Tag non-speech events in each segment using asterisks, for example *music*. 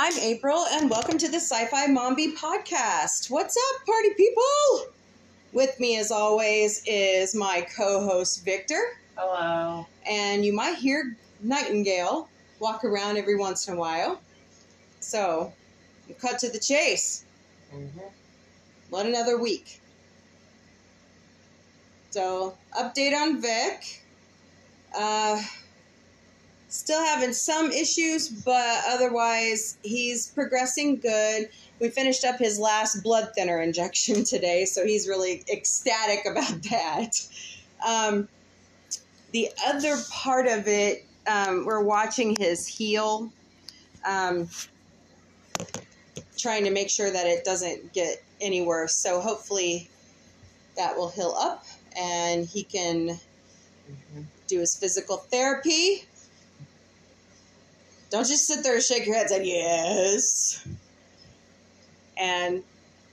I'm April, and welcome to the Sci Fi Mombie podcast. What's up, party people? With me, as always, is my co host, Victor. Hello. And you might hear Nightingale walk around every once in a while. So, cut to the chase. Mm-hmm. What another week. So, update on Vic. Uh, still having some issues, but otherwise he's progressing good. We finished up his last blood thinner injection *laughs* today, so he's really ecstatic about *laughs* that. Um, the other part of it, um, we're watching his heel, um, trying to make sure that it doesn't get any worse. So hopefully that will heal up and he can Mm-hmm. do his physical therapy. Don't just sit there and shake your head and say, yes. And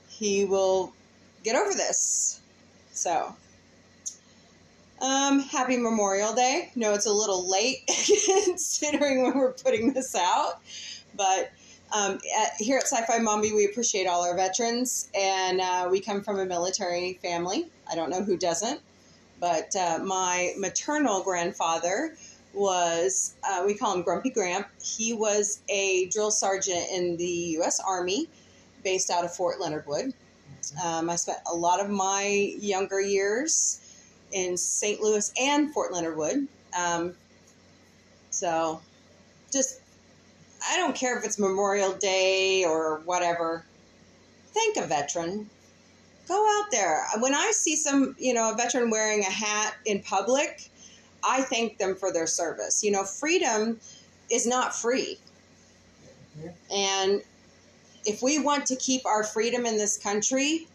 he will get over this. So, um, happy Memorial Day. No, it's a little late *laughs* considering when we're putting this out. But um, at, here at Sci Fi Mombie, we appreciate all our veterans. And uh, we come from a military family. I don't know who doesn't. But uh, my maternal grandfather was, uh, we call him Grumpy Gramp. He was a drill sergeant in the U.S. Army based out of Fort Leonard Wood. Um, I spent a lot of my younger years in St. Louis and Fort Leonard Wood. Um, so just, I don't care if it's Memorial Day or whatever. Thank a veteran go out there. When I see some, you know, a veteran wearing a hat in public, I thank them for their service. You know, freedom is not free. And if we want to keep our freedom in this country,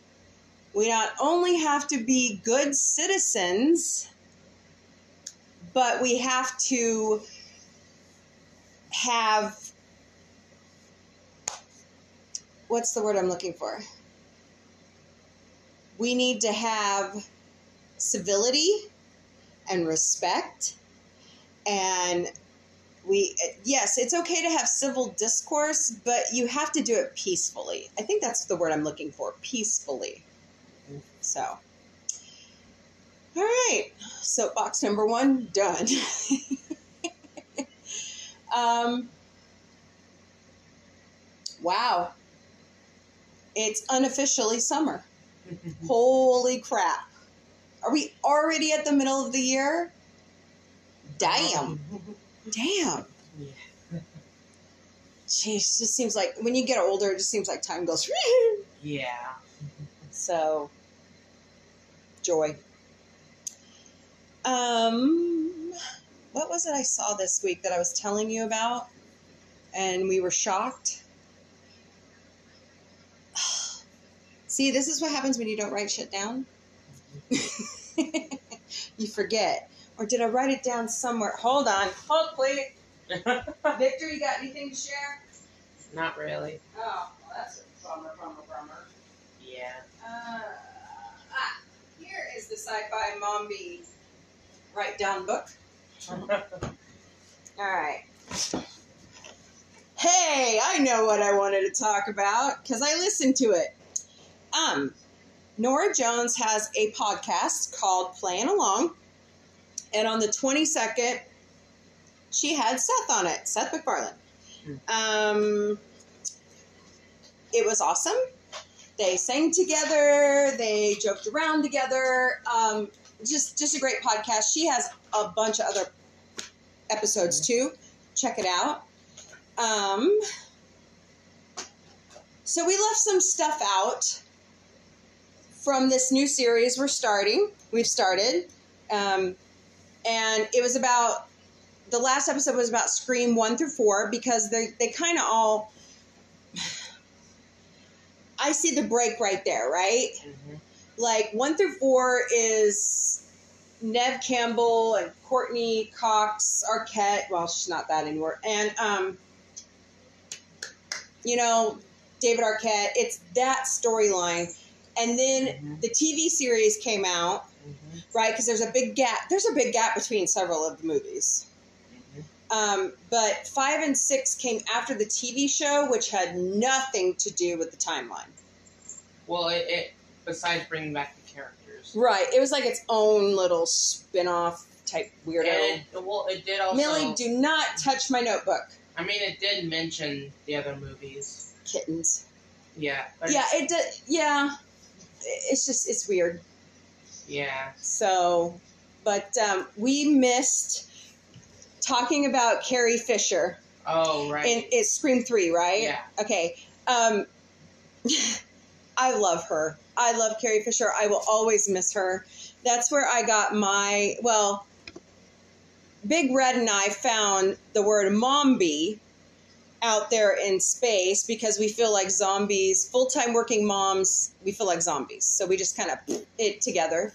we not only have to be good citizens, but we have to have what's the word I'm looking for? we need to have civility and respect. And we yes it's okay to have civil discourse but you have to do it peacefully. I think that's the word i'm looking for peacefully. So all right. Soapbox number one done. *laughs* Um, wow. It's unofficially summer. *laughs* Holy crap. Are we already at the middle of the year? Damn. Damn. Yeah. Jeez, just seems like when you get older, it just seems like time goes. *laughs* Yeah. so, joy. Um, what was it I saw this week that I was telling you about? And we were shocked. *sighs* See, this is what happens when you don't write shit down. *laughs* you forget. Or did I write it down somewhere? Hold on. Hold, please. *laughs* Victor, you got anything to share? Not really. Oh, well, that's a bummer, bummer, bummer. Yeah. Uh, ah, here is the Sci-Fi Mombie write down book. *laughs* All right. Hey, I know what I wanted to talk about because I listened to it. Um, Norah Jones has a podcast called Playing Along, and on the 22nd, she had Seth on it, Seth MacFarlane. Um, it was awesome. They sang together, they joked around together. Um, just, just a great podcast. She has a bunch of other episodes too. Check it out. Um, so we left some stuff out from this new series we're starting. We've started. Um, and it was about the last episode was about Scream one through four because they they kind of all. *sighs* I see the break right there, right? Mhm. Like one through four is Neve Campbell and Courteney Cox Arquette. Well, she's not that anymore, and um, you know David Arquette. It's that storyline, and then Mhm. the TV series came out Mhm. right? Because there's a big gap. There's a big gap between several of the movies. Mhm. Um, but five and six came after the TV show, which had nothing to do with the timeline. Well, it, it besides bringing back the characters. Right. It was like its own little spin off type weirdo. And well, it did also. Millie, do not touch my notebook. I mean, it did mention the other movies. Kittens. Yeah. Yeah, it did. Yeah. It's just, it's weird. Yeah. So, but um, we missed talking about Carrie Fisher Oh right. in it's Scream Three, right? Yeah. Okay. Um, *laughs* I love her. I love Carrie Fisher. I will always miss her. That's where I got my well. Big Red and I found the word "mombi" out there in space because we feel like zombies. Full time working moms, we feel like zombies. So we just kind of it together.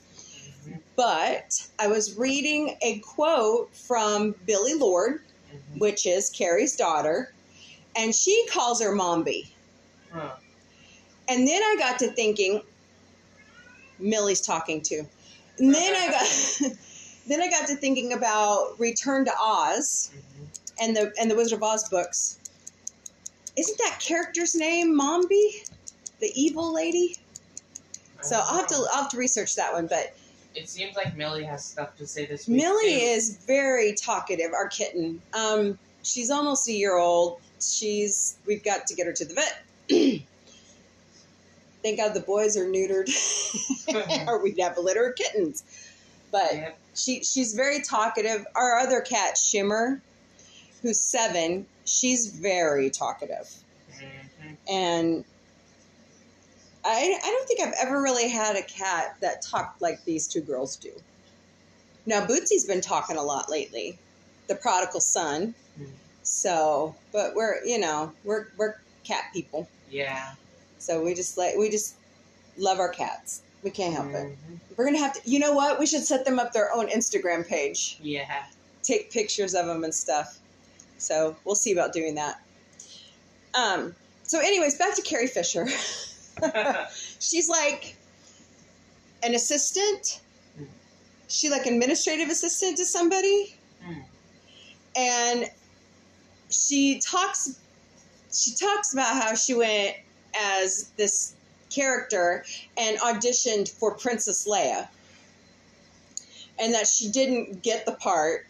But I was reading a quote from Billie Lourd, which is Carrie's daughter, and she calls her Mombi. Huh. And then I got to thinking, Millie's talking to. And then I got *laughs* then I got to thinking about Return to Oz Mhm. and the and the Wizard of Oz books. Isn't that character's name Mombi? The evil lady? So I'll have to I'll have to research that one, but It seems like Millie has stuff to say this week. Millie too. is very talkative, our kitten. Um, she's almost a year old. She's we've got to get her to the vet. *clears throat* Thank God the boys are neutered, *laughs* or we'd have a litter of kittens. But Yep. she she's very talkative. Our other cat, Shimmer, who's seven, she's very talkative, and I I don't think I've ever really had a cat that talked like these two girls do. Now Bootsy's been talking a lot lately, the prodigal son. So, but we're you know we're we're cat people, Yeah. so we just like we just love our cats. We can't help it. Mhm. We're gonna have to. You know what? We should set them up their own Instagram page. Yeah. Take pictures of them and stuff. So we'll see about doing that. Um. So, anyways, back to Carrie Fisher. *laughs* She's like an assistant. Mm. She like administrative assistant to somebody, Mm. and she talks. She talks about how she went as this character and auditioned for Princess Leia, and that she didn't get the part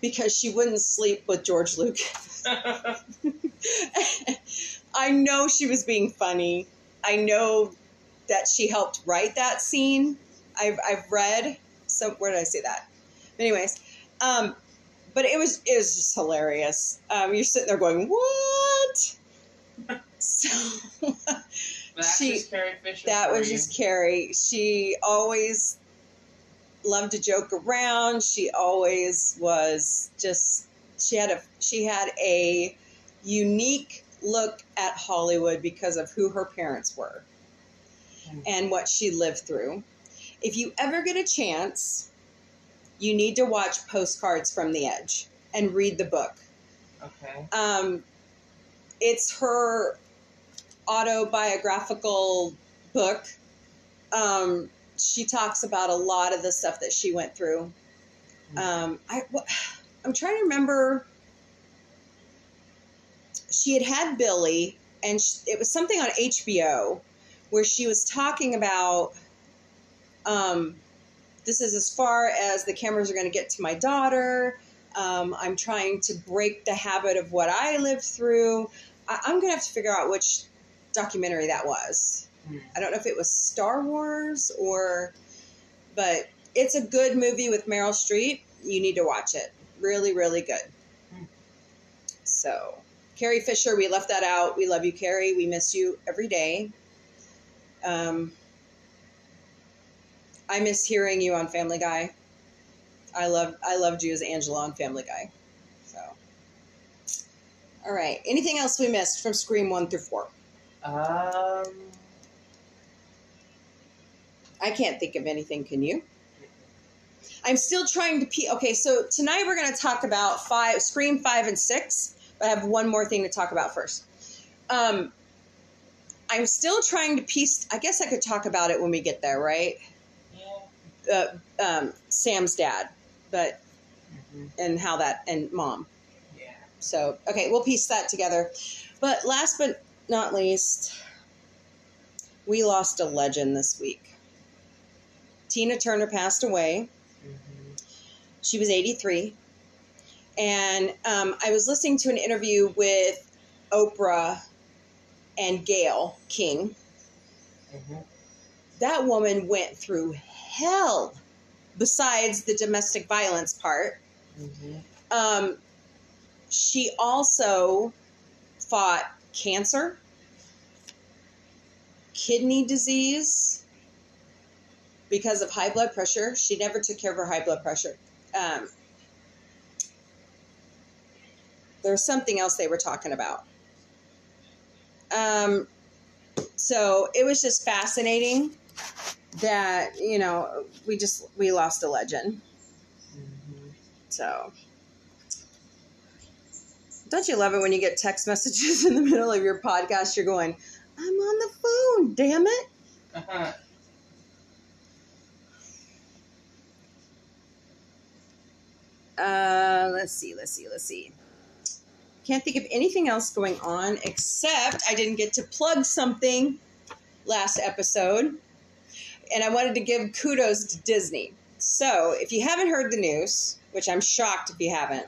because she wouldn't sleep with George Lucas. *laughs* I know she was being funny. I know that she helped write that scene. I've, I've read. So where did I say that? Anyways, um, but it was it was just hilarious. Um, you're sitting there going, "What?" *laughs* So She- just Carrie Fisher. that was you. just Carrie. She always loved to joke around. She always was just she had a she had a unique look at Hollywood because of who her parents were and what she lived through. If you ever get a chance, you need to watch Postcards from the Edge and read the book. Okay. Um, it's her autobiographical book. Um, she talks about a lot of the stuff that she went through. Um, I, I'm trying to remember. She had had Billie, and sh it was something on HBO where she was talking about. Um, this is as far as the cameras are going to get to my daughter. Um, I'm trying to break the habit of what I lived through. I, I'm going to have to figure out which documentary that was. Hmm. I don't know if it was Star Wars or, but it's a good movie with Meryl Streep. You need to watch it. Really, really good. Hmm. So, Carrie Fisher, we left that out. We love you, Carrie. We miss you every day. Um, I miss hearing you on Family Guy. I love I loved you as Angela on Family Guy. So, all right. Anything else we missed from Scream one through four? Um. I can't think of anything. Can you? I'm still trying to pe Okay, so tonight we're going to talk about five, Scream five and six. But I have one more thing to talk about first. Um, I'm still trying to piece. I guess I could talk about it when we get there, right? Yeah. Uh, um, Sam's dad, but Mhm. and how that and mom. Yeah. So, okay, we'll piece that together. But last but not least, we lost a legend this week. Tina Turner passed away. hmm She was 83. And um, I was listening to an interview with Oprah and Gayle King. hmm That woman went through hell besides the domestic violence part. hmm Um, she also fought cancer, kidney disease because of high blood pressure. She never took care of her high blood pressure. Um, there was something else they were talking about. Um, so it was just fascinating that you know we just we lost a legend. hmm So, don't you love it when you get text messages *laughs* in the middle of your podcast? You're going, I'm on the phone, damn it. Uh-huh. *laughs* Uh, let's see, let's see, let's see. Can't think of anything else going on except I didn't get to plug something last episode. And I wanted to give kudos to Disney. So, if you haven't heard the news, which I'm shocked if you haven't,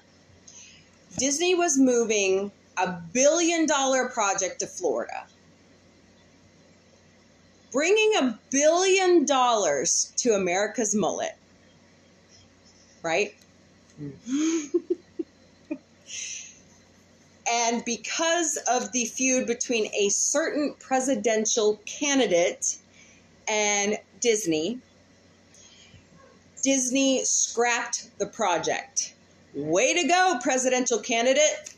Disney was moving a billion dollar project to Florida. Bringing a billion dollars to America's mullet. Right? Mm. *laughs* and because of the feud between a certain presidential candidate and Disney, Disney scrapped the project. Way to go, presidential candidate.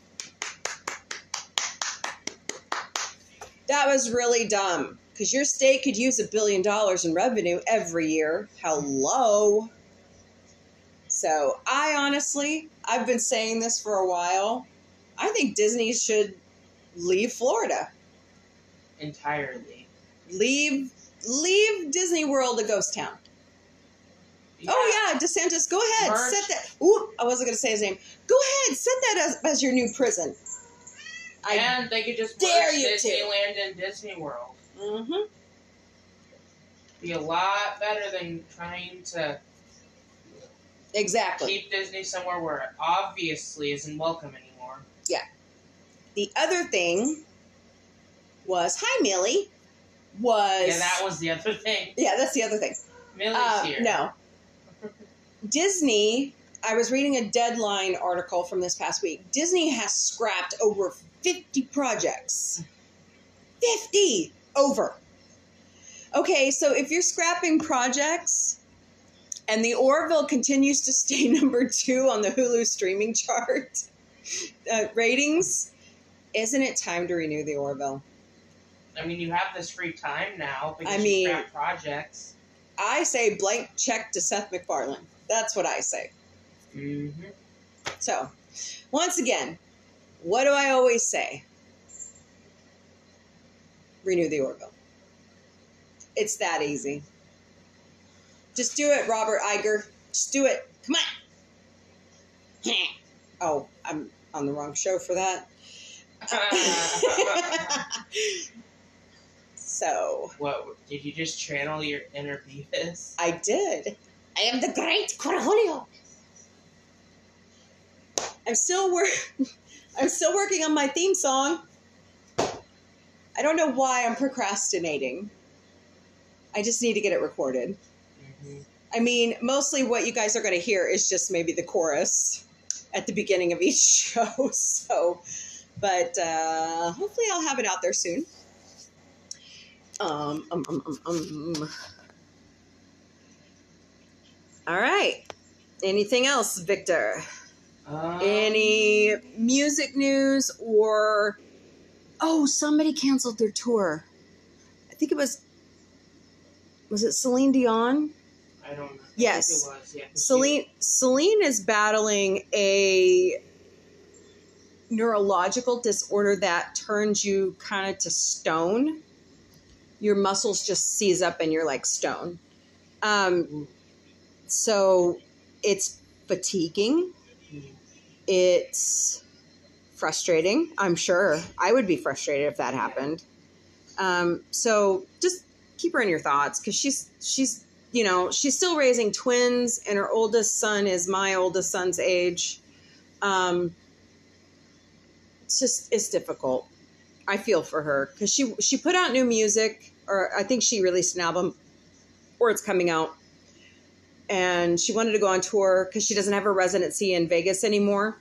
That was really dumb because your state could use a billion dollars in revenue every year. Hello. So, I honestly, I've been saying this for a while. I think Disney should leave Florida. Entirely. Leave leave Disney World a ghost town. Oh yeah, DeSantis, go ahead. Merge. Set that. Ooh, I wasn't going to say his name. Go ahead, set that as, as your new prison. I. and they could just dare you to. Disneyland and Disney World. hmm Be a lot better than trying to Exactly. keep Disney somewhere where it obviously isn't welcome anymore. Yeah. The other thing was, hi Millie. Was Yeah, that was the other thing. yeah, that's the other thing. Millie's Uh, here. no. Disney, I was reading a deadline article from this past week. Disney has scrapped over 50 projects. 50 over. Okay, so if you're scrapping projects and the Orville continues to stay *laughs* number two on the Hulu streaming chart uh, ratings, isn't it time to renew the Orville? I mean, you have this free time now because I mean- you projects. I say blank check to Seth MacFarlane. That's what I say. Mm-hmm. So, once again, what do I always say? Renew the Orville. It's that easy. Just do it, Robert Iger. Just do it. Come on. *laughs* oh, I'm on the wrong show for that. *laughs* so, what did you just channel your inner Beavis? I did. I am the great Cornholio. I'm still work. *laughs* I'm still working on my theme song. I don't know why I'm procrastinating. I just need to get it recorded. I mean, mostly what you guys are going to hear is just maybe the chorus at the beginning of each *laughs* show. So, but uh, hopefully I'll have it out there soon. Um, um, um, um, um. All right. Anything else, Victor? Um, Any music news or oh, somebody canceled their tour. I think it was was it Celine Dion? I don't Yes. Was, yeah, she- Celine Celine is battling a neurological disorder that turns you kind of to stone. Your muscles just seize up and you're like stone. Um, so it's fatiguing. Mhm. It's frustrating. I'm sure I would be frustrated if that happened. Um, so just keep her in your thoughts because she's she's you know she's still raising twins, and her oldest son is my oldest son's age. Um, it's just it's difficult. I feel for her because she she put out new music, or I think she released an album, or it's coming out, and she wanted to go on tour because she doesn't have her residency in Vegas anymore.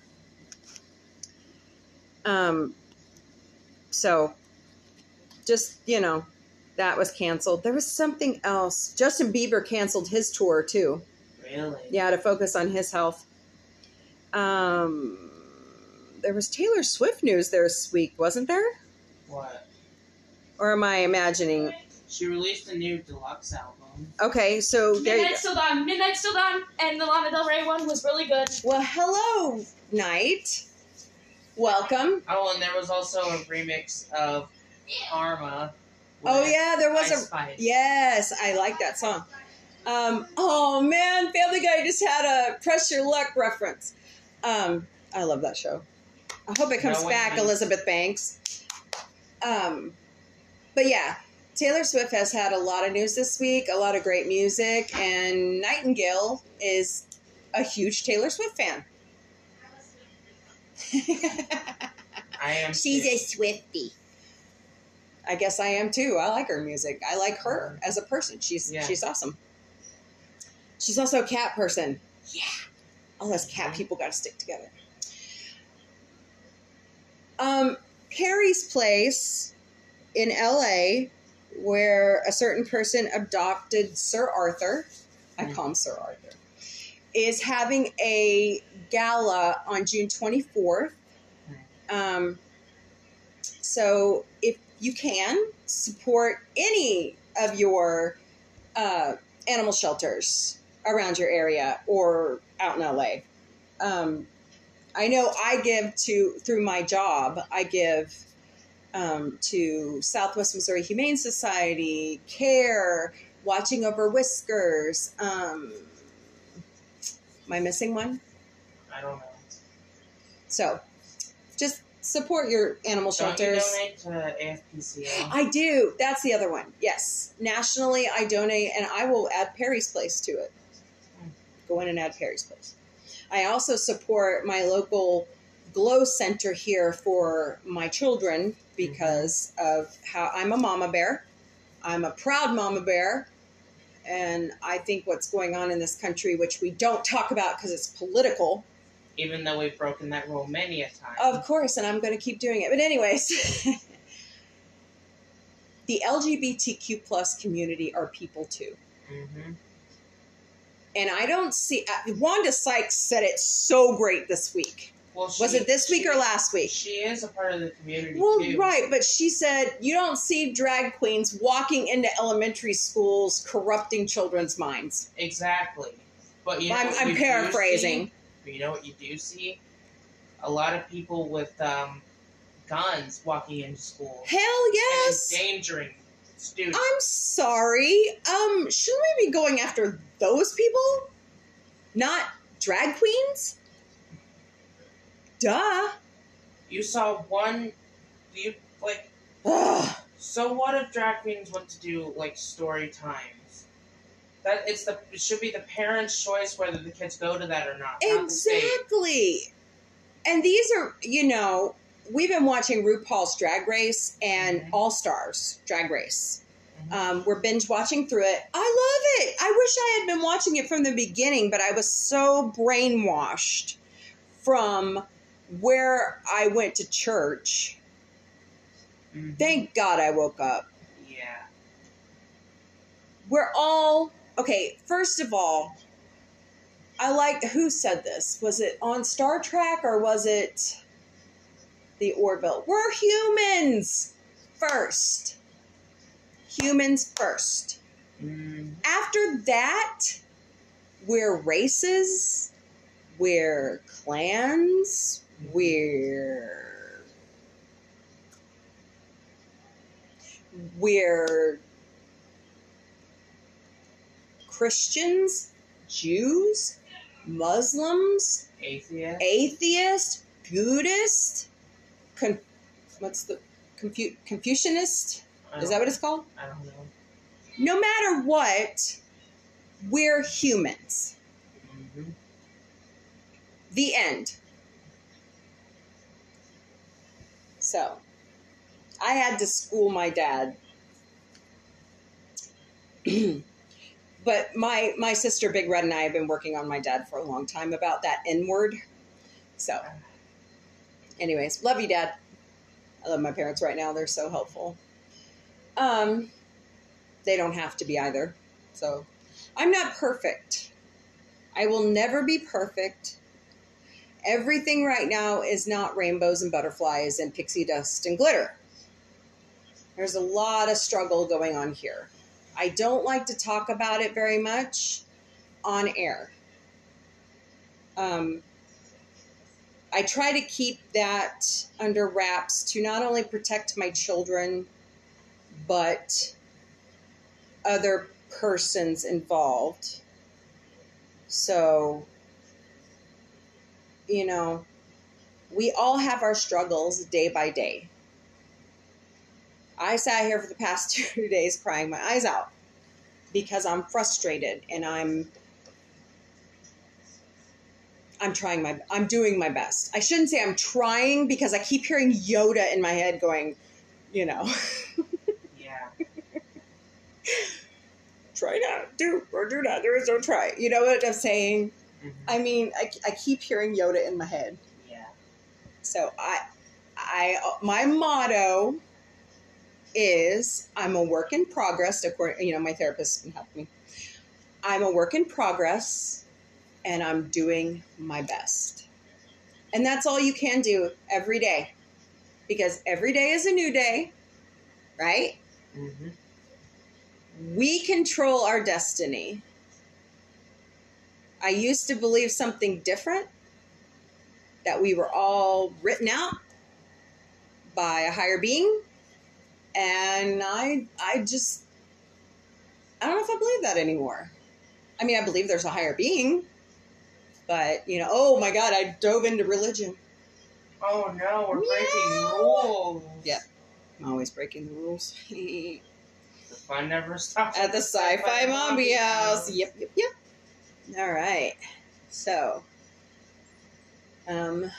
Um, so just you know, that was canceled. There was something else. Justin Bieber canceled his tour too. Really? Yeah, to focus on his health. Um, there was Taylor Swift news this week, wasn't there? What? Or am I imagining? She released a new deluxe album. Okay, so there you go. Midnights Till Dawn. Midnights Till Dawn. And the Lana Del Rey one was really good. Well, hello, Night. Welcome. Oh, and there was also a remix of Karma. Oh yeah, there was Ice a Spice. yes. I like that song. Um, oh man, Family Guy just had a press your luck reference. Um, I love that show. I hope it comes No, back, wait, wait. Elizabeth Banks. Um, but yeah, Taylor Swift has had a lot of news this week, a lot of great music, and Nightingale is a huge Taylor Swift fan. *laughs* I am. She's too. a Swifty. I guess I am too. I like her music. I like her as a person. She's Yeah. she's awesome. She's also a cat person. Yeah. All us cat people got to stick together. Um, Perry's Place in L.A., where a certain person adopted Sir Arthur. I call him Sir Arthur. Is having a gala on June twenty fourth. Um, so if you can support any of your uh, animal shelters around your area or out in LA, um, I know I give to through my job. I give um, to Southwest Missouri Humane Society, CARE, Watching Over Whiskers. Um, am I missing one? I don't know. So just support your animal Don't you shelters. donate to ASPCA? I do. That's the other one. Yes. Nationally, I donate, and I will add Perry's Place to it. Hmm. Go in and add Perry's Place. I also support my local GLO Center here for my children because of how I'm a mama bear. I'm a proud mama bear. And I think what's going on in this country, which we don't talk about because it's political, Even though we've broken that rule many a time. Of course, and I'm going to keep doing it. But anyways, *laughs* the LGBTQ plus community are people too, hmm and I don't see. Uh, Wanda Sykes said it so great this week. Well, Was it this week she- or last week? She is a part of the community Well, too. right, but she said you don't see drag queens walking into elementary schools corrupting children's minds. Exactly. But you know I'm, I'm paraphrasing. But you know what you do see? A lot of people with um, guns walking into school Hell yes. endangering students. I'm sorry. Um, shouldn't we be going after those people? Not drag queens? Duh. You saw one. You like. Ugh. So what if drag queens want to do like story times? That it's the it should be the parents' choice whether the kids go to that or not. not the. Exactly. And these are, you know, we've been watching RuPaul's Drag Race and Mhm. All Stars Drag Race. Mhm. Um, we're binge watching through it. I love it. I wish I had been watching it from the beginning, but I was so brainwashed from where I went to church. Mhm. Thank God I woke up. Yeah. We're all okay. First of all, I like who said this. Was it on Star Trek or was it the Orville? We're humans first. Humans first. Mm, After that, we're races, we're clans, we're we're Christians, Jews, Muslims, atheist. atheist, Buddhist. con, what's the Confu, Confucianist? Is that what it's called? I don't know. No matter what, we're humans. hmm The end. So, I had to school my dad. *clears throat* but my my sister Big Red and I have been working on my dad for a long time about that N word. So, anyways, love you, Dad. I love my parents right now. They're so helpful. Um, they don't have to be either. So, I'm not perfect. I will never be perfect. Everything right now is not rainbows and butterflies and pixie dust and glitter. There's a lot of struggle going on here. I don't like to talk about it very much on air. Um, I try to keep that under wraps to not only protect my children, but other persons involved. So, you know, we all have our struggles day by day. I sat here for the past *laughs* two days crying my eyes out because I'm frustrated and I'm I'm trying my I'm doing my best. I shouldn't say I'm trying because I keep hearing Yoda in my head going, you know, Yeah. *laughs* try not do or do not. There is no try. You know what I'm saying? Mhm. I mean, I, I keep hearing Yoda in my head. yeah. So I, I, my motto is I'm a work in progress. According, you know, my therapist can help me. I'm a work in progress, and I'm doing my best. And that's all you can do every day, because every day is a new day, right? hmm We control our destiny. I used to believe something different, that we were all written out by a higher being. I I just I don't know if I believe that anymore. I mean, I believe there's a higher being, but you know, oh my god, I dove into religion. Oh no, we're breaking Meow. rules. Yeah. I'm always breaking the rules. *laughs* The fun never stops. at the *laughs* Sci-Fi Mombie House. Yep, yep, yep. All right. So, um,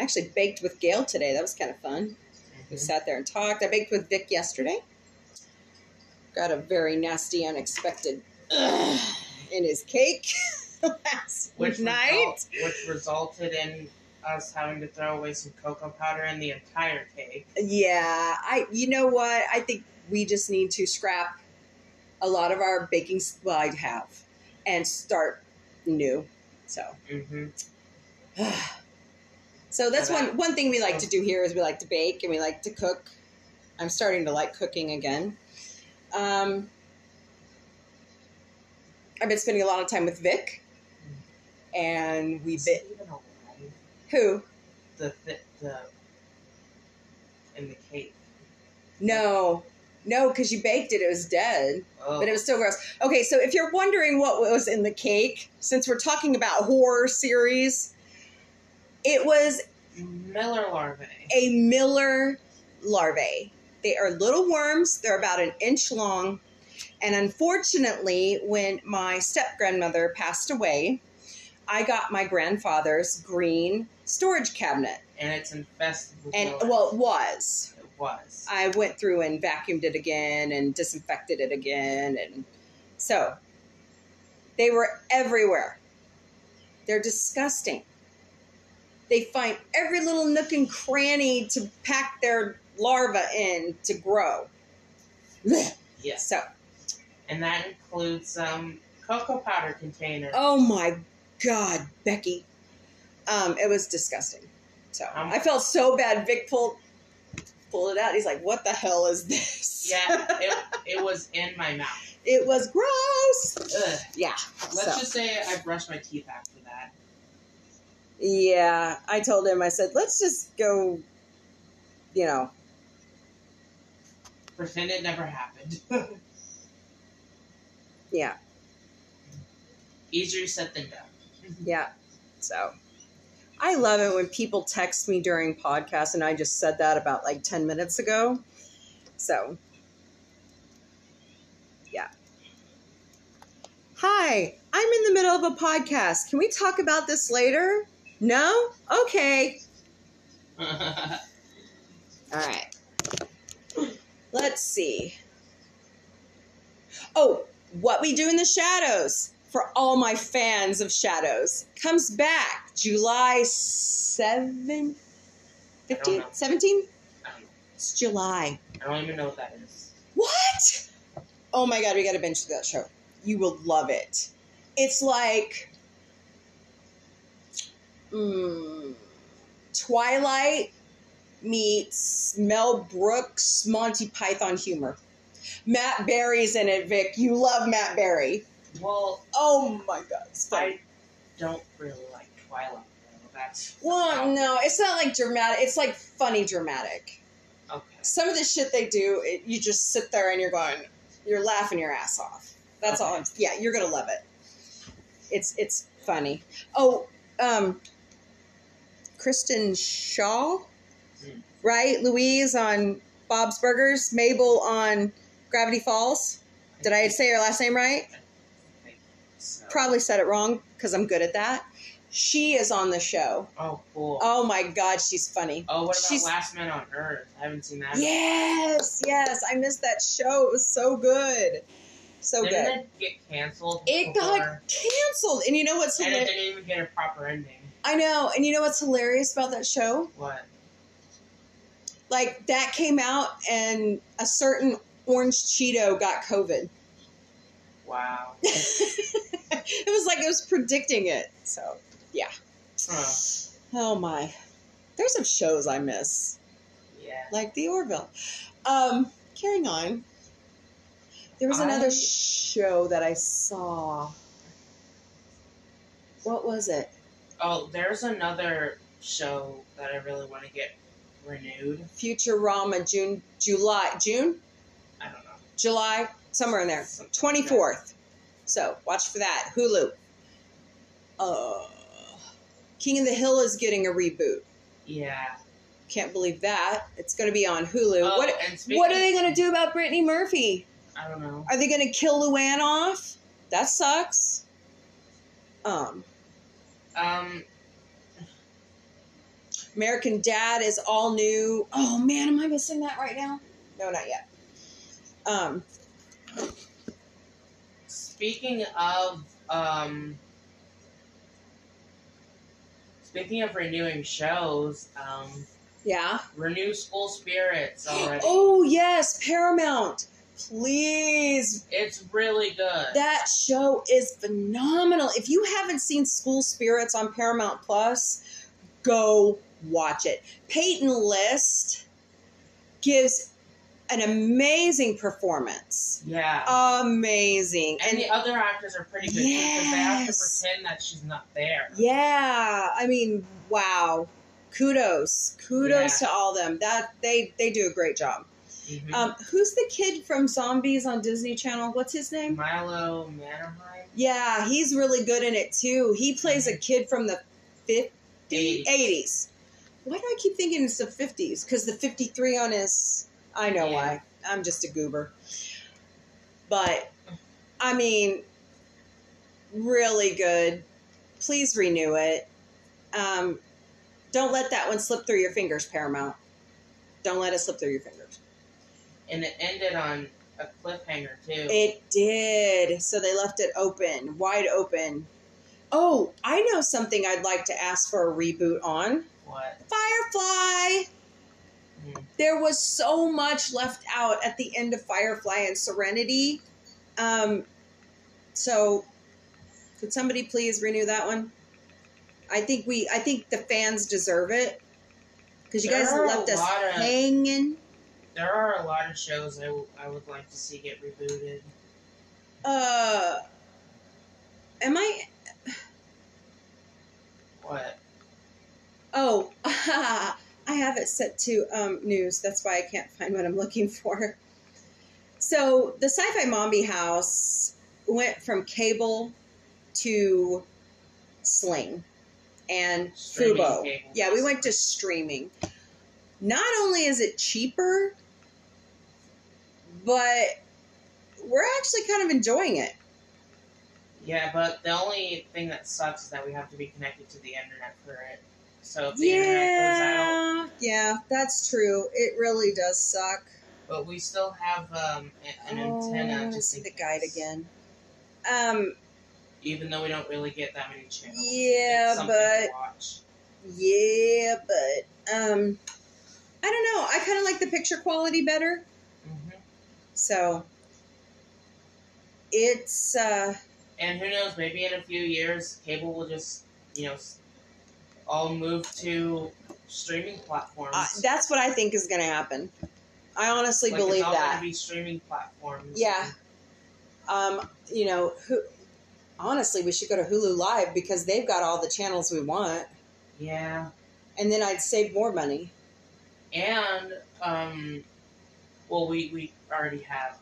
actually baked with Gayle today. That was kind of fun. We Mhm. sat there and talked. I baked with Vic yesterday. Got a very nasty, unexpected ugh, in his cake *laughs* last Which night. result- which resulted in us having to throw away some cocoa powder in the entire cake. Yeah, I. You know what? I think we just need to scrap a lot of our baking. Well, I have, and start new. So, *sighs* *sighs* hmm so that's one one thing we like to do here is we like to bake and we like to cook. I'm starting to like cooking again. Um, I've been spending a lot of time with Vic, and we bit it who? The th- the in the cake. No, no, because you baked it; it was dead. Oh, but it was still gross. Okay, so if you're wondering what was in the cake, since we're talking about horror series, it was Miller larvae. a Miller larvae. They are little worms, they're about an inch long. And unfortunately, when my step grandmother passed away, I got my grandfather's green storage cabinet. and it's infested with And well, it was. it was. I went through and vacuumed it again and disinfected it again. And so they were everywhere. They're disgusting. They find every little nook and cranny to pack their larva in to grow. *laughs* Yes, So, and that includes um cocoa powder container. oh my God, Becky. Um, it was disgusting. So Um, I felt so bad. Vic pulled, pulled it out. He's like, what the hell is this? Yeah, it, *laughs* it was in my mouth. it was gross. Ugh. Yeah. Let's so. just say I brushed my teeth after that. Yeah, I told him, I said, let's just go, you know, Pretend it never happened. *laughs* yeah, Easier said than done. *laughs* yeah. So, I love it when people text me during podcasts, and I just said that about like 10 minutes ago. So, yeah. Hi, I'm in the middle of a podcast. Can we talk about this later? No? Okay. *laughs* All right. Let's see. Oh, what we do in the shadows for all my fans of shadows comes back July 7 I 15 17 I don't know. it's July I don't even know what that is. what oh my god we gotta binge that show you will love it it's like mm, Twilight meets Mel Brooks Monty Python humor Matt Berry's in it Vic you love Matt Berry Well, oh my god. I don't really like Twilight. That's Well, no, it's not like dramatic. It's like funny dramatic. Okay. Some of the shit they do, it, you just sit there and you're going, you're laughing your ass off. That's all. I'm, yeah, you're gonna love it. It's it's funny. Oh, um, Kristen Schaal, right? Louise on Bob's Burgers, Mabel on Gravity Falls. Did I say her last name right? I think so. Probably said it wrong because I'm good at that. She is on the show. Oh, cool. Oh my god, she's funny. Oh, what about she's- Last Man on Earth? I haven't seen that. Yes, yes, I missed that show. It was so good, so Didn't good. it get canceled? It before? got canceled, and you know what's and it didn't even get a proper ending. I know, and you know what's hilarious about that show? What? Like that came out, and a certain orange Cheeto got COVID. Wow. *laughs* it was like it was predicting it. So, Huh. oh my, there's some shows I miss. Yeah. like the Orville. Um, carrying on. There was another show that I saw. What was it? Oh, there's another show that I really want to get renewed. Futurama, June, July, June, I don't know. July, somewhere in there. Twenty fourth. So watch for that. Hulu. Uh, King of the Hill is getting a reboot. Yeah. Can't believe that. It's going to be on Hulu. Oh, what? What are they going to do about Brittany Murphy? I don't know. Are they going to kill Luann off? That sucks. Um, Um, American Dad is all new. Oh man, am I missing that right now? No, not yet. Um, speaking of um, speaking of renewing shows, um, yeah. renew School Spirits already. *gasps* Oh yes, Paramount. Please, It's really good. that show is phenomenal. If you haven't seen School Spirits on Paramount Plus, go watch it. Peyton List gives an amazing performance. yeah. Amazing. and the other actors are pretty good too because they have to pretend that she's not there. Yeah, I mean, wow. Kudos, kudos Yeah. to all them. That they they do a great job. Mhm. Um, who's the kid from Zombies on Disney Channel? What's his name? Milo Manheim. Yeah, he's really good in it too. He plays a kid from the 50s, 80s. 80s. Why do I keep thinking it's the 50s? Because the 53 on his. I know Yeah. why. I'm just a goober. But, I mean, really good. Please renew it. Um, don't let that one slip through your fingers, Paramount. Don't let it slip through your fingers. And it ended on a cliffhanger too. It did. So they left it open, wide open. Oh, I know something I'd like to ask for a reboot on what? Firefly. Hmm. There was so much left out at the end of Firefly and Serenity. Um, so, could somebody please renew that one? I think we, I think the fans deserve it because you There guys left us of- hanging. There are a lot of shows I, w- I would like to see get rebooted. Uh, am I? What? Oh, *laughs* I have it set to um, news. That's why I can't find what I'm looking for. So the Sci-Fi Mombie House went from cable to Sling, and Streaming Fubo. cable. Yeah, we went to streaming. Not only is it cheaper, but we're actually kind of enjoying it. Yeah, but the only thing that sucks is that we have to be connected to the internet for it. So if the internet goes out, Yeah, yeah, that's true. It really does suck. but we still have um, an Oh, antenna just see the guide again. Um, Even though we don't really get that many channels. Yeah, but- to yeah, but um, I don't know. I kind of like the picture quality better. So it's uh, And who knows? Maybe in a few years, cable will just you know all move to streaming platforms. uh that's what I think is going to happen. I honestly like believe it's all that. Be streaming platforms. Yeah. Um, you know, who, honestly, we should go to Hulu Live because they've got all the channels we want, Yeah. and then I'd save more money. And um, well, we we already have.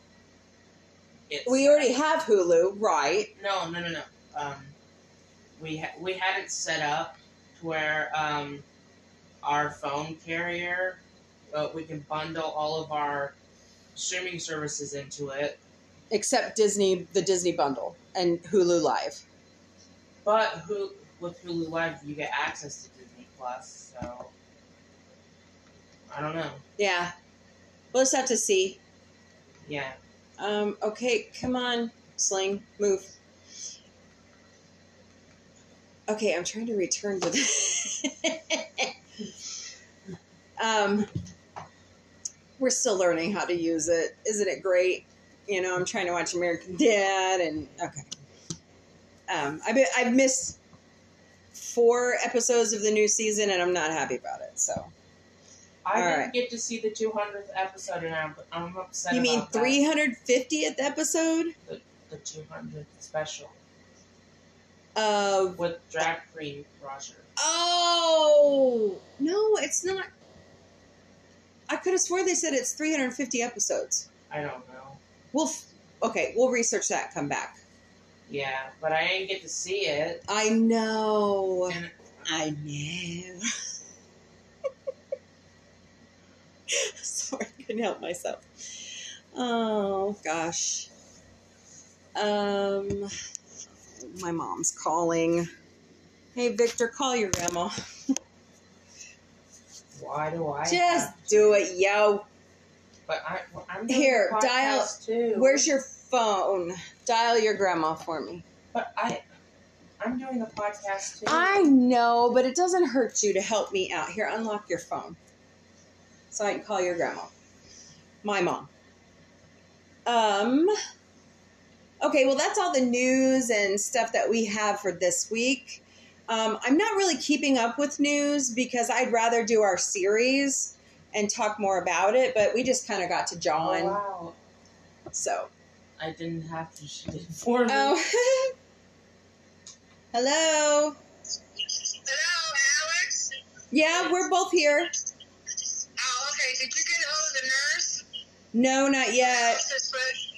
It We already have Hulu, right? No, no, no, no. Um, we ha- we had it set up to where um, our phone carrier, uh, we can bundle all of our streaming services into it. Except Disney, the Disney bundle and Hulu Live. But who with Hulu Live, you get access to Disney Plus. So I don't know. Yeah, we'll just have to see. Yeah. Um, okay, come on, Sling, move. Okay, I'm trying to return to the. *laughs* um, we're still learning how to use it. Isn't it great? You know, I'm trying to watch American Dad, and okay. Um, I've been, I've missed four episodes of the new season, and I'm not happy about it. So, I All didn't right. get to see the 200th episode, and I'm, I'm upset. you mean about that. 350th episode The 200th special of with drag queen Roger. Oh no, it's not. I could have swore they said it's 350 episodes. I don't know. We'll f- okay, we'll research that. Come back. Yeah, but I didn't get to see it. I know. And I know. *laughs* *laughs* Sorry, I couldn't help myself. Oh gosh. Um, my mom's calling. Hey, Victor, call your grandma. why do I? Just do it, yo. But I, doing Here, dial- Too. Where's your phone? Dial your grandma for me. But I, I'm doing the podcast too. I know, but it doesn't hurt you to help me out. Here, unlock your phone so I can call your grandma. My mom. Um. Okay, well, that's all the news and stuff that we have for this week. Um, I'm not really keeping up with news because I'd rather do our series and talk more about it, but we just kind of got to Oh, John. wow. So. I didn't have to. She did it for me. Oh. *laughs* Hello. Hello, Alex. Yeah, we're both here. No, not yet.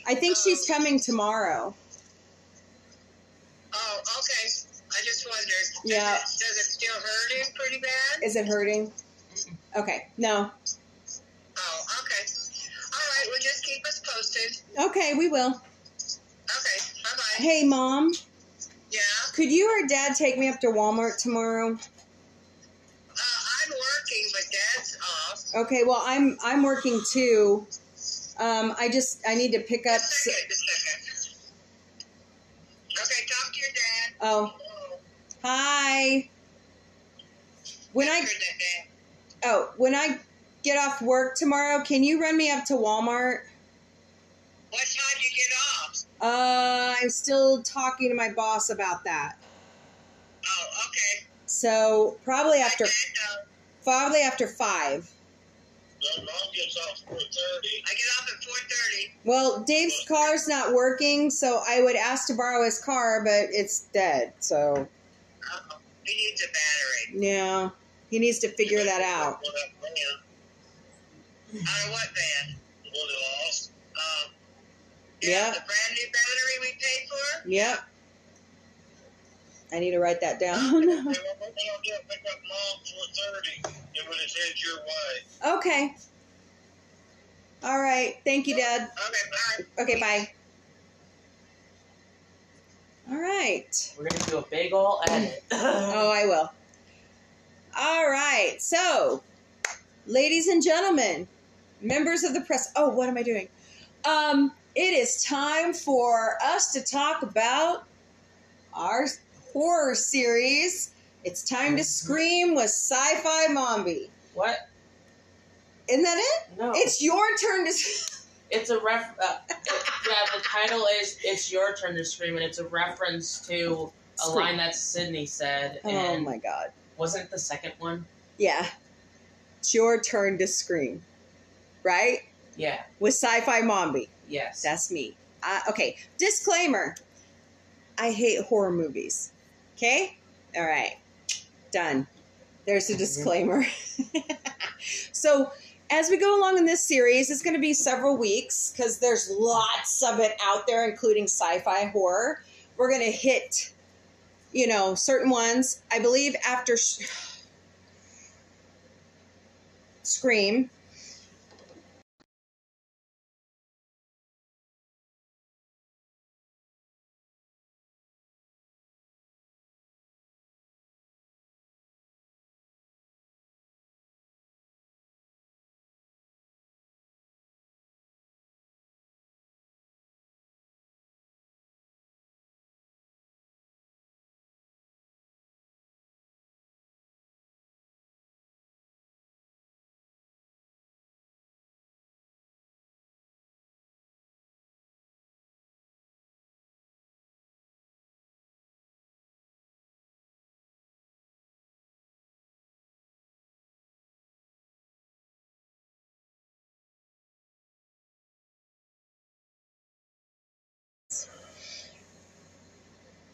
I think she's coming tomorrow. Oh, okay. I just wondered. Yeah. It, does it still hurting pretty bad? Is it hurting? Okay. No. Oh, okay. All right. Well, just keep us posted. Okay, we will. Okay. Bye bye. Hey, mom, Yeah. could you or dad take me up to Walmart tomorrow? Uh, I'm working, but Dad's off. Okay, well, I'm I'm working too. Um, I just I need to pick up. Just second. Just a second. Okay. Talk to your dad. Oh, hi. When I Heard that, Dad. oh when I get off work tomorrow, can you run me up to Walmart? What time you get off? Uh, I'm still talking to my boss about that. Oh, okay. So probably after know. probably after five. Well, mom gets off four thirty. I get off at four thirty. Well, Dave's car's not working, so I would ask to borrow his car, but it's dead. So Uh-oh. He needs a battery. yeah, he needs to figure that out. Out of what van? The one that lost. Um, Yeah. The brand new battery we paid for? Yep. I need to write that down. They won't, they won't get pick up mom four thirty, and when it's head your way. okay. All right. Thank you, Dad. Okay, bye. Okay, bye. All right. We're gonna do a big ol' edit. *clears throat* Oh, I will. All right. So, ladies and gentlemen, members of the press. Oh, what am I doing? Um, it is time for us to talk about our horror series. It's time to scream with Sci-Fi Mombie. what? Isn't that it? No. It's your turn to. Scream, it's a ref. Uh, it- yeah, the title is "It's Your Turn to Scream," and it's a reference to a Scream. line that Sidney said. Oh my God. Wasn't the second one? Yeah. It's your turn to scream. Right? Yeah. With Sci-Fi Mombie. Yes. That's me. Uh, okay, disclaimer I hate horror movies. Okay? All right. Done. There's a disclaimer. *laughs* so, as we go along in this series, it's going to be several weeks because there's lots of it out there, including sci fi horror. We're going to hit, you know, certain ones. I believe after *sighs* Scream,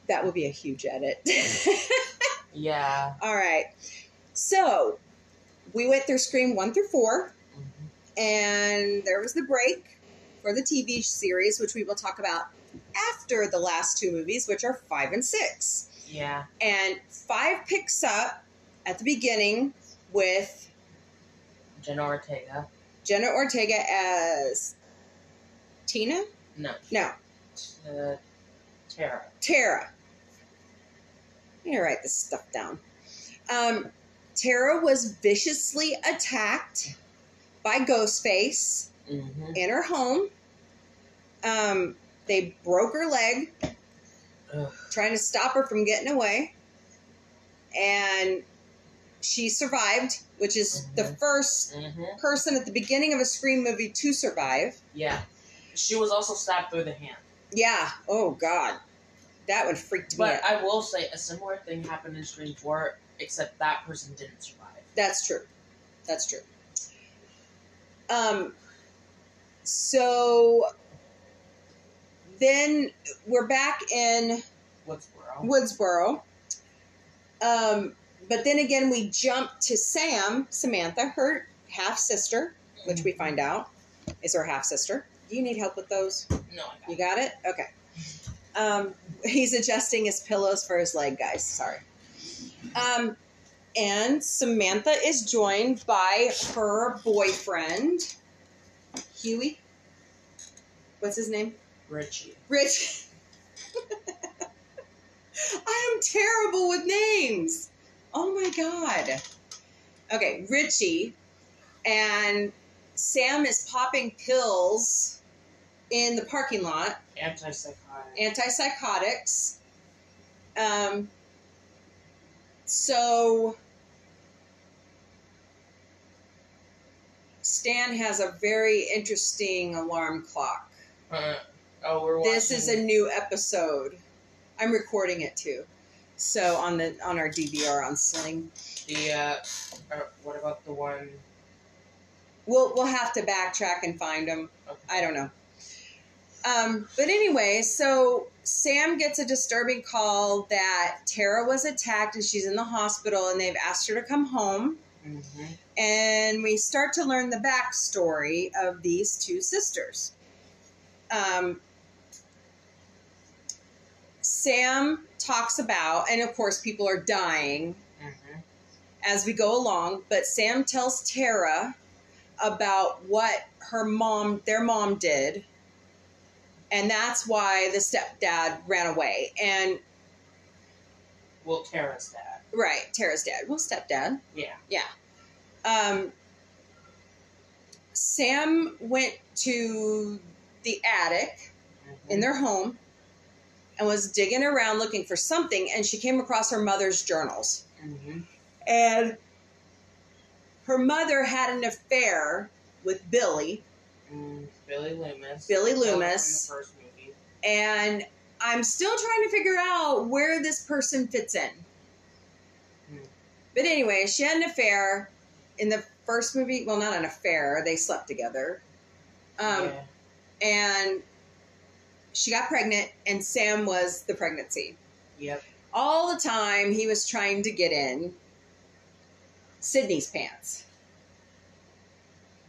that would be a huge edit. *laughs* yeah. All right. So we went through Scream 1 through 4, Mhm. and there was the break for the TV series, which we will talk about after the last two movies, which are 5 and 6. Yeah. And 5 picks up at the beginning with Jenna Ortega. Jenna Ortega as Tina? No. No, Uh, Tara. Tara. I'm going to write this stuff down. Um, Tara was viciously attacked by Ghostface Mm-hmm. in her home. Um, they broke her leg Ugh. trying to stop her from getting away. And she survived, which is the Mhm. first Mm-hmm. person at the beginning of a Scream movie to survive. Yeah. She was also stabbed through the hand. Yeah. Oh, God. That would freak me But out. I will say a similar thing happened in Scream 4, except that person didn't survive. That's true. That's true. Um, so then we're back in Woodsboro. Woodsboro. Um, but then again, we jump to Sam, Samantha, her half sister, which we find out is her half sister. Do you need help with those? No, You got it? Okay. Um, he's adjusting his pillows for his leg, guys. Sorry. Um, and Samantha is joined by her boyfriend, Huey. What's his name? Richie. Rich. I am terrible with names. Oh my god. Okay, Richie and Sam is popping pills in the parking lot, Antipsychotic. antipsychotics. Um, so Stan has a very interesting alarm clock. Uh, oh, we're watching. This is a new episode. I'm recording it too. So on the on our DVR on Sling, The, uh, uh, what about the one? we'll we'll have to backtrack and find them. I don't know. Um, but anyway, so Sam gets a disturbing call that Tara was attacked and she's in the hospital, and they've asked her to come home. Mm-hmm. and we start to learn the backstory of these two sisters. Um, Sam talks about, and of course, people are dying hmm as we go along, but Sam tells Tara about what her mom, their mom did. And that's why the stepdad ran away. And, Well, Tara's dad. right, Tara's dad. Well, stepdad. Yeah. Yeah. Um, Sam went to the attic Mhm. in their home and was digging around looking for something, and she came across her mother's journals. Mhm. And her mother had an affair with Billy, Mm, Billy Loomis. Billy Loomis. first movie. and I'm still trying to figure out where this person fits in. Hmm. But anyway, she had an affair in the first movie. Well, not an affair; they slept together. Um, yeah. and she got pregnant, and Sam was the pregnancy. Yep. All the time, he was trying to get in Sidney's pants.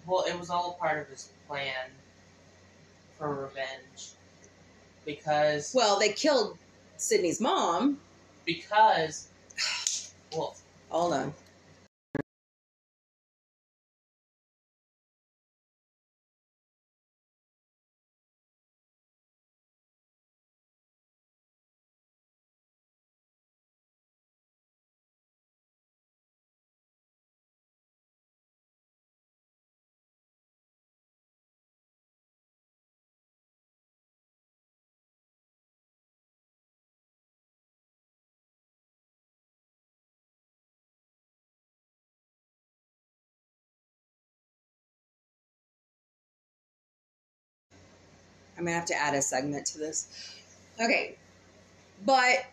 Well, it was all part of his plan for revenge. Because Well, they killed Sidney's mom. because well Hold on. I'm gonna have to add a segment to this. Okay, but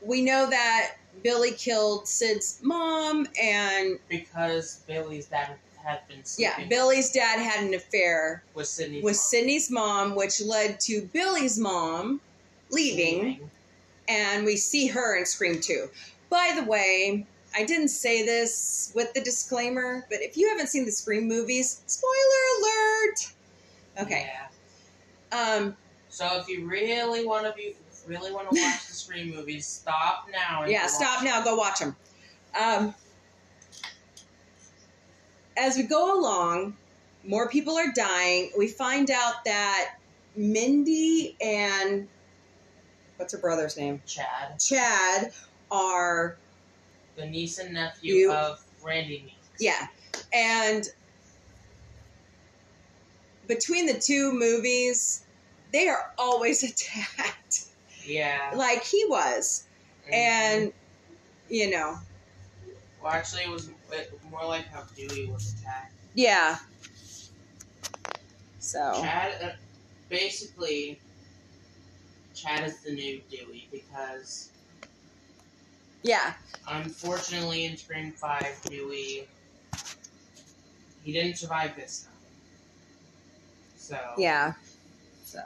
we know that Billy killed Sid's mom, and because Billy's dad had been yeah, Billy's dad had an affair with Sidney with Sidney's mom, which led to Billy's mom leaving, and we see her in Scream 2. By the way, I didn't say this with the disclaimer, but if you haven't seen the Scream movies, spoiler alert. Okay. Yeah. Um, So if you really want to be really want to watch the Scream movies, stop now. and yeah, stop now. Go watch them. Um, as we go along, more people are dying. We find out that Mindy and what's her brother's name? Chad, Chad are the niece and nephew You- of Randy Meeks. yeah, and between the two movies, they are always *laughs* attacked Yeah. like he was, Mhm. and you know, well, actually, it was more like how Dewey was attacked. yeah. So Chad, uh, basically, Chad is the new Dewey because yeah, unfortunately in Scream Five, Dewey he didn't survive this time. So yeah. So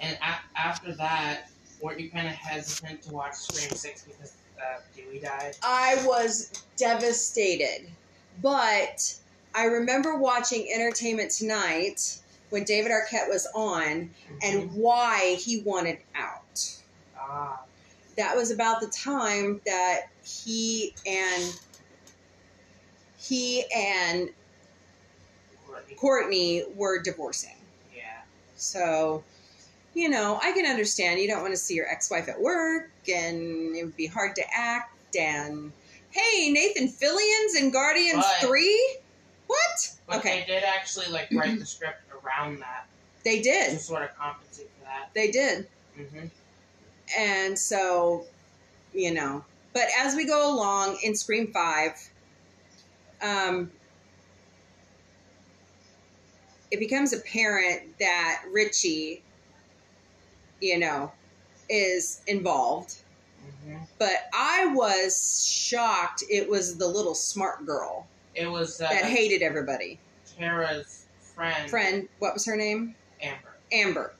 And a- after that, weren't you kind of hesitant to watch Scream Six because uh, Dewey died? I was devastated, but I remember watching Entertainment Tonight when David Arquette was on and Mhm. why he wanted out. ah, That was about the time that he and he and Courteney. Courteney were divorcing. yeah, So, you know, I can understand you don't want to see your ex-wife at work and it would be hard to act and hey, Nathan Fillion's in Guardians But- 3? What? but okay. they did actually like *clears throat* write the script around that They to did. sort of compensate for that. They did. hmm And so, you know, but as we go along in Scream 5, um, it becomes apparent that Richie, you know, is involved. hmm But I was shocked it was the little smart girl It was uh, that hated everybody. Tara's friend, Friend, what was her name? Amber. Amber.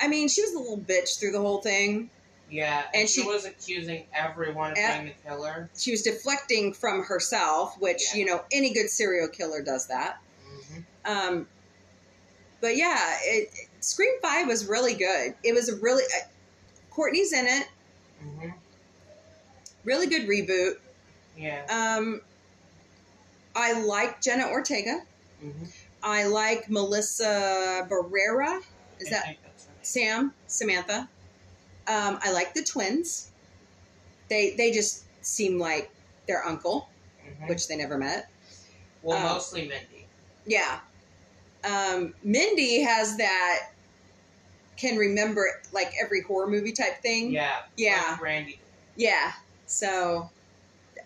I mean, she was a little bitch through the whole thing. Yeah, and, And she, she- was accusing everyone of being the killer. She was deflecting from herself, which, Yeah. you know, any good serial killer does that. hmm Um, but yeah, it, Scream Five was really good. It was a really uh, Courteney's in it. hmm Really good reboot. Yeah. Um, I like Jenna Ortega. Mm-hmm. I like Melissa Barrera. Is that right. Sam? Samantha. Um, I like the twins. They they just seem like their uncle, Mhm. which they never met. well, um, mostly Mindy. Yeah. Um, Mindy has that can remember like every horror movie type thing. Yeah. Yeah. Like Randy. Yeah. So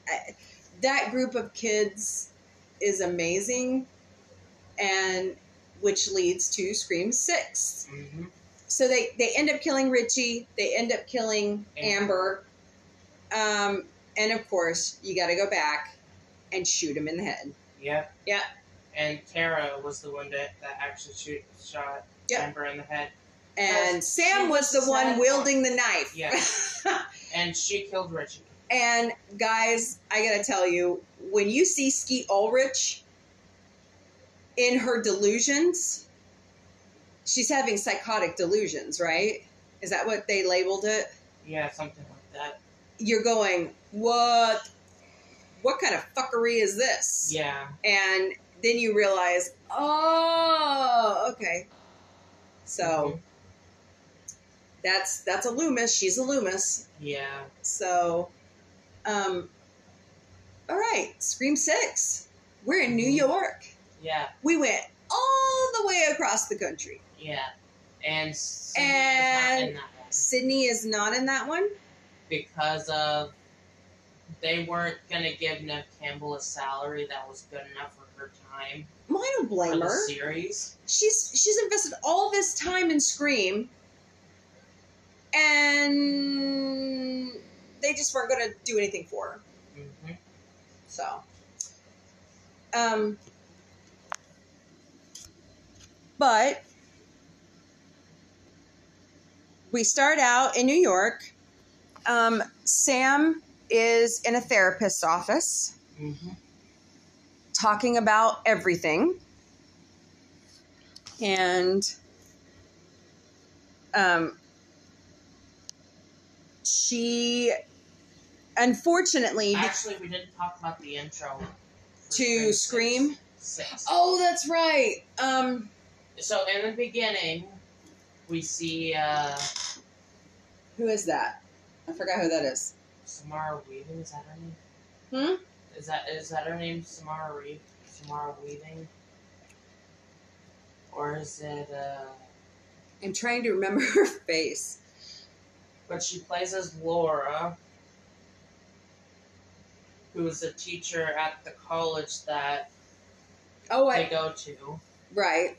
I, that group of kids is amazing, and which leads to Scream Six. hmm So they they end up killing Richie. They end up killing Amber. Um, and of course, you got to go back and shoot him in the head. Yeah. Yeah. And Tara was the one that, that actually shoot, shot Yep. Amber in the head. And Sam she was the one wielding the knife. Yeah. *laughs* And she killed Richie. And guys, I gotta tell you, when you see Skeet Ulrich in her delusions, she's having psychotic delusions, right? Is that what they labeled it? Yeah, something like that. You're going, what? What kind of fuckery is this? Yeah. And then you realize, oh, okay. So Mhm. that's that's a Loomis. She's a Loomis. Yeah. So, um, all right, Scream Six. We're in New Mhm. York. Yeah. We went all the way across the country. Yeah. And Sidney is not And- in that one Sidney is not in that one. because of they weren't gonna give Neve Campbell a salary that was good enough for her time Well, I don't blame her. series. She's she's invested all this time in Scream, and they just weren't going to do anything for her. hmm So, um, but we start out in New York. Um, Sam is in a therapist's office hmm talking about everything. And um, she, unfortunately, Actually, we didn't talk about the intro to Six. Scream. Six. Oh, that's right. Um, So in the beginning, we see uh, who is that? I forgot who that is. Samara Weaving. Is that her name? Hmm? Is that is that her name? Samara Reeve. Samara Weaving. Or is it? uh I'm trying to remember *laughs* her face. But she plays as Laura, who is a teacher at the college that Oh, they I, go to, right.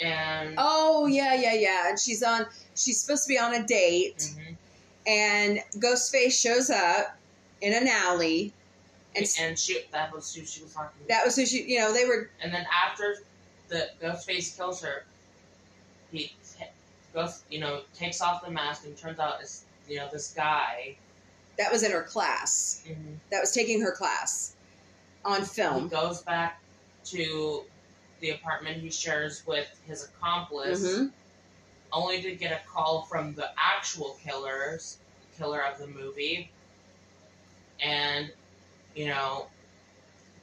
and Oh, yeah, yeah, yeah. And she's on. She's supposed to be on a date, Mhm. And Ghostface shows up in an alley, and and she that was who she was talking. About. That was who she. You know, they were. And then after the Ghostface kills her, he goes, you know, takes off the mask and turns out it's you know this guy. That was in her class. That was taking her class on He film. goes back to the apartment he shares with his accomplice, Mhm. Only to get a call from the actual killers, killer of the movie, and you know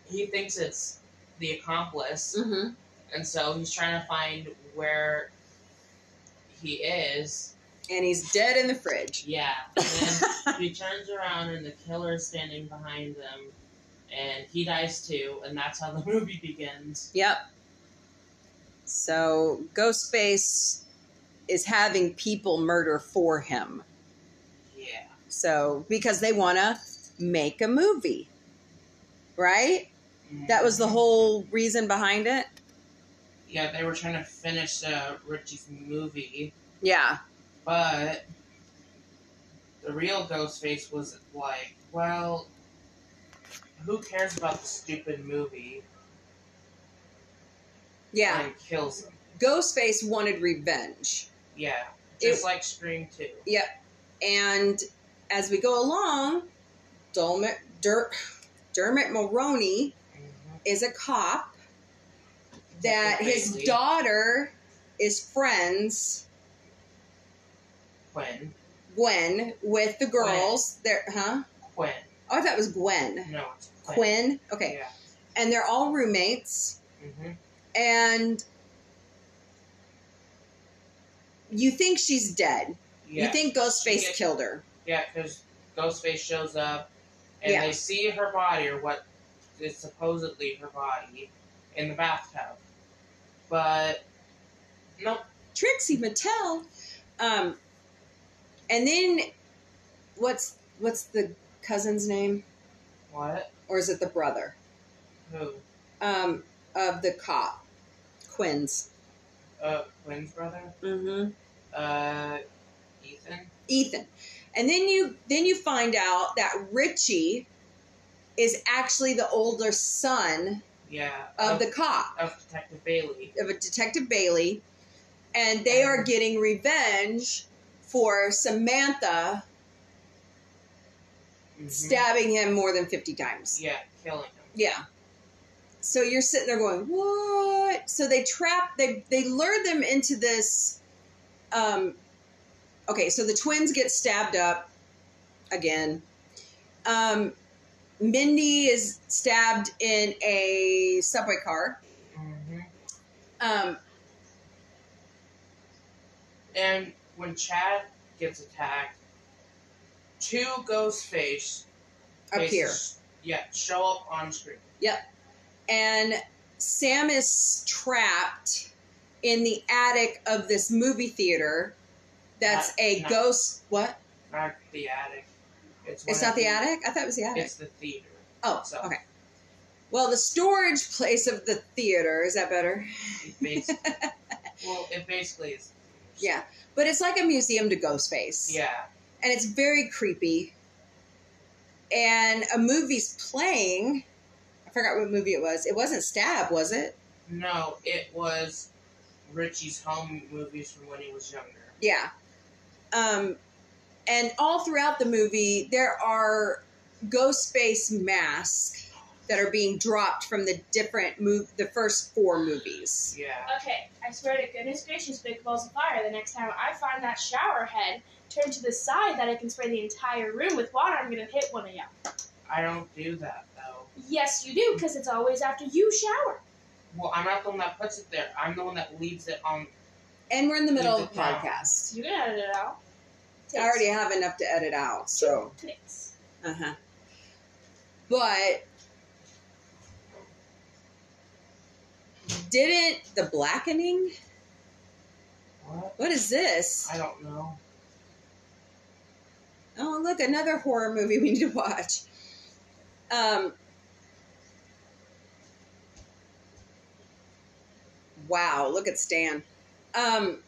he thinks it's the accomplice. Mm-hmm. And so he's trying to find where he is. And he's dead in the fridge. Yeah. And then *laughs* he turns around and the killer is standing behind them. And he dies too. And that's how the *laughs* movie begins. Yep. So Ghostface is having people murder for him. Yeah. So because they want to make a movie, right? That was the whole reason behind it. Yeah, they were trying to finish uh, Richie's movie. Yeah. But the real Ghostface was like, well, who cares about the stupid movie? Yeah. And kills him. Ghostface wanted revenge. Yeah. It- Just like Scream 2. And as we go along, Dermot, Der, Dermot Mulroney Mhm. is a cop that his daughter is friends Quinn. Gwen with the girls. There, huh? Quinn. Oh, I thought it was Gwen. No, it's Quinn. Quinn. Okay, Yeah. and they're all roommates, hmm and you think she's dead. Yeah. You think Ghostface She get- killed her. Yeah, because Ghostface shows up, and Yeah. they see her body, or what is supposedly her body, in the bathtub. But nope. Trixie Mattel. Um, and then what's what's the cousin's name, What? or is it the brother Who? um, of the cop? Quinn's. Uh, Quinn's brother. Mm-hmm. Uh, Ethan. Ethan. And then you then you find out that Richie is actually the older son Yeah. of the cop of Detective Bailey. of a detective Bailey, and they are getting revenge for Samantha Mhm. stabbing him more than fifty times. Yeah, killing him. Yeah. So you're sitting there going, "What?" So they trap they they lure them into this um okay, so the twins get stabbed up again. Um Mindy is stabbed in a subway car. hmm Um And when Chad gets attacked, two Ghostface up here. faces- Yeah, show up on screen. Yep. And Sam is trapped in the attic of this movie theater that's Not- a not- ghost what? Not the attic. It's, It's not of the attic? I thought it was the attic. It's the theater. Oh, So- okay. Well, the storage place of the theater is that better? It basically, *laughs* well, it basically is. Yeah, but it's like a museum to Ghostface. Yeah. and it's very creepy. And a movie's playing. I forgot what movie it was. It wasn't Stab, was it? No, it was Richie's home movies from when he was younger. Yeah. Um, and all throughout the movie, there are Ghostface masks that are being dropped from the different move, the first four movies. Yeah. Okay, I swear to goodness gracious, big balls of fire. The next time I find that shower head turned to the side that I can spray the entire room with water, I'm gonna hit one of you. I don't do that though. Yes, you do, because it's always after you shower. Well, I'm not the one that puts it there. I'm the one that leaves it on. And we're in the middle of the it down. podcast. You can edit it out. I already have enough to edit out, so. Clicks. Uh huh. But didn't the blackening? What? What is this? I don't know. Oh, look, another horror movie we need to watch. Um. Wow, look at Stan. Um.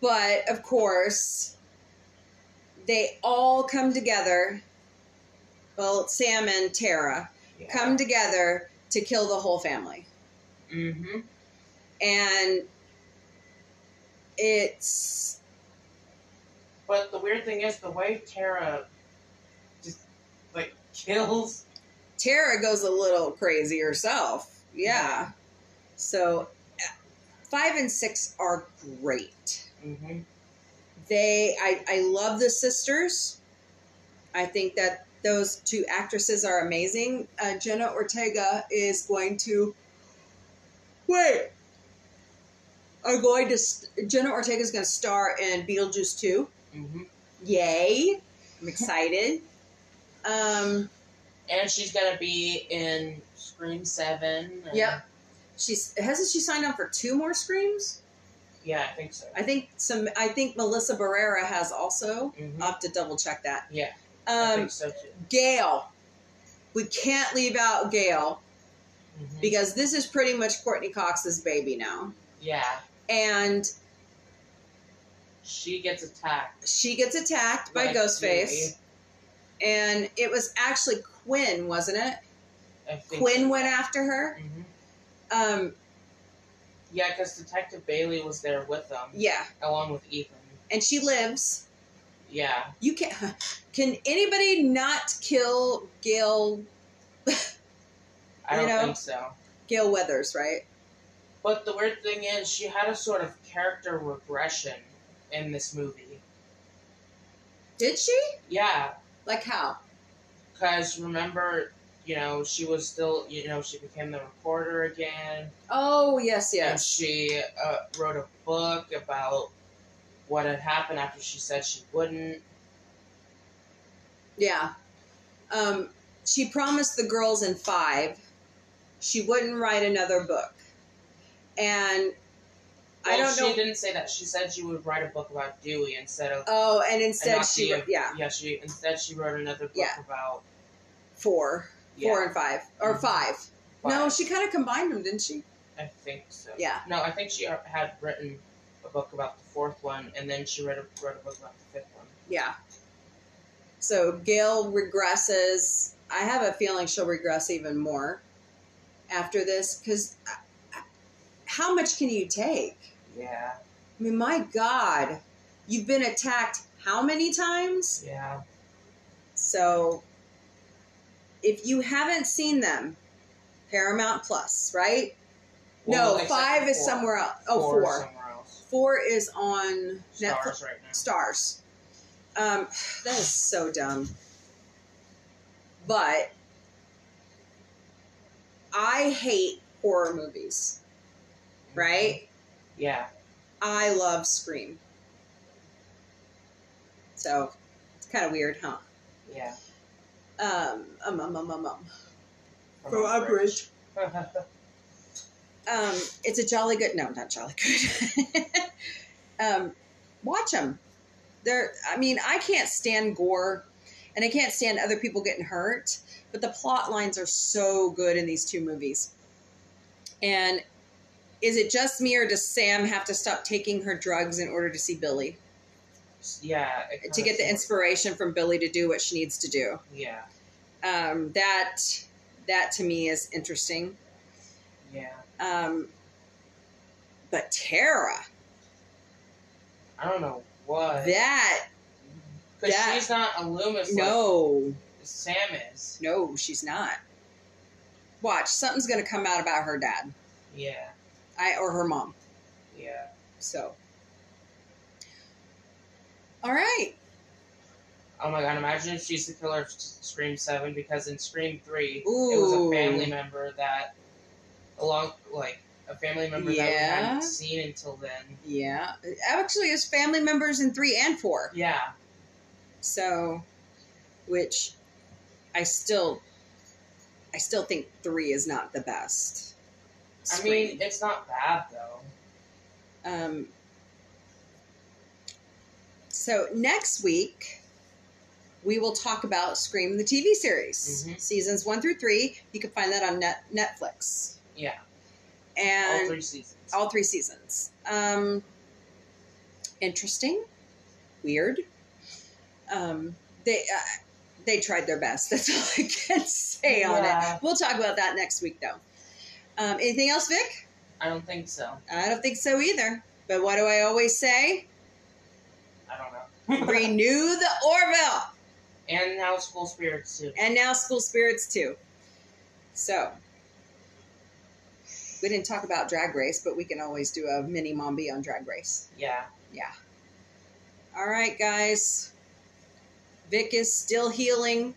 But of course, they all come together. Well, Sam and Tara Yeah. come together to kill the whole family. Mm-hmm. And it's But the weird thing is the way Tara just like kills. Tara goes a little crazy herself. Yeah. So uh, five and six are great. Mm-hmm. They, I, I love the sisters. I think that those two actresses are amazing. Uh, Jenna Ortega is going to wait. Are going to Jenna Ortega is going to star in Beetlejuice two. Mm-hmm. Yay! I'm excited. *laughs* Um, And she's gonna be in Scream Seven. and- Yep. she's hasn't she signed on for two more screams? Yeah, I think so. I think some. I think Melissa Barrera has also. Mhm. I'll have to double check that. Yeah, I Um, think so too. Gale. We can't leave out Gale Mhm. because this is pretty much Courteney Cox's baby now, Yeah, and she gets attacked she gets attacked by By Ghostface, and it was actually Quinn, wasn't it? Quinn so. went after her. Mhm. Um, Yeah, because Detective Bailey was there with them, yeah, along with Ethan. and she lives. Yeah, You can. Can anybody not kill Gale? I You don't know? think so. Gale Weathers, right? But the weird thing is, she had a sort of character regression in this movie. Did she? Yeah, Like how? because remember, you know, she was still, you know, she became the reporter again. Oh yes, And yes. she uh, wrote a book about what had happened after she said she wouldn't. Yeah. Um, she promised the girls in five she wouldn't write another book. And I don't she know. She didn't say that. She said she would write a book about Dewey instead of. Oh, and and instead she, yeah, Yeah, she instead she wrote another book Yeah. about. four, four and five, or Mhm. five. No, she kind of combined them, didn't she? I think so. Yeah. No, I think she had written a book about the fourth one, and then she wrote a, wrote a book about the fifth one. Yeah. So Gale regresses. I have a feeling she'll regress even more after this because how much can you take? Yeah, I mean, my God, you've been attacked how many times? yeah. So if you haven't seen them, Paramount Plus, right? Well, no, five is four. somewhere else. Oh, Four four. else. Four is on Netflix. Starz right now. stars. Um, *sighs* that is so dumb. But I hate horror movies, right? Yeah. I love Scream. So it's kind of weird, huh? Yeah. Um, um, um, um, um, um. From From Umbridge. Um, it's a jolly good. No, not jolly good. *laughs* um, watch them. They're. I mean, I can't stand gore, and I can't stand other people getting hurt. But the plot lines are so good in these two movies. And is it just me, or does Sam have to stop taking her drugs in order to see Billy yeah. to get the inspiration from Billy to do what she needs to do? Yeah. Um, that that to me is interesting. Yeah. Um, but Tara, I don't know what. that Because she's not a Loomis like no, Sam is. no, she's not. Watch, something's gonna come out about her dad, Yeah. I or her mom. Yeah. So, all right, Oh my god, imagine if she's the killer of Scream 7 because in Scream 3, it was a family member that, along, like, a family member that we hadn't seen until then. yeah. Actually, it's family members in three and four. Yeah. So, which I still, I still think three is not the best. I mean, it's not bad, though. Um, so next week, we will talk about Scream the TV series, Mhm. seasons one through three. You can find that on net Netflix Yeah. and all three seasons. all three seasons. Um, interesting, weird. Um, they uh, they tried their best. *laughs* That's all I can say on it. We'll talk about that next week, though. Um, anything else, Vic? I don't think so. I don't think so either. But what do I always say? I don't know. *laughs* Renew the Orville. and now School Spirits, too. And now School Spirits too. So we didn't talk about Drag Race, but we can always do a mini Mombie on Drag Race. Yeah. Yeah. All right, guys. Vic is still healing.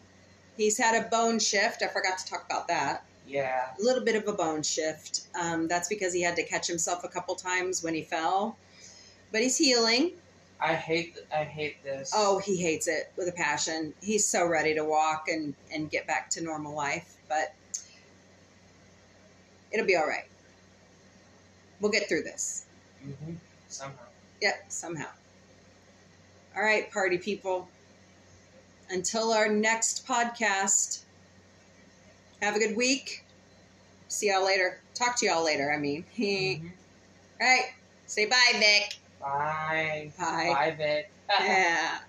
He's had a bone shift. I forgot to talk about that. Yeah. A little bit of a bone shift. Um, that's because he had to catch himself a couple times when he fell. But he's healing. I hate I hate this. Oh, he hates it with a passion. He's so ready to walk and, and get back to normal life, but it'll be all right. We'll get through this. hmm Somehow. Yep, somehow. All right, party people. Until our next podcast, have a good week. See y'all later. Talk to y'all later, I mean. *laughs* Mhm. All right, say bye, Vic. Bye. Bye. Bye, Vic. Yeah.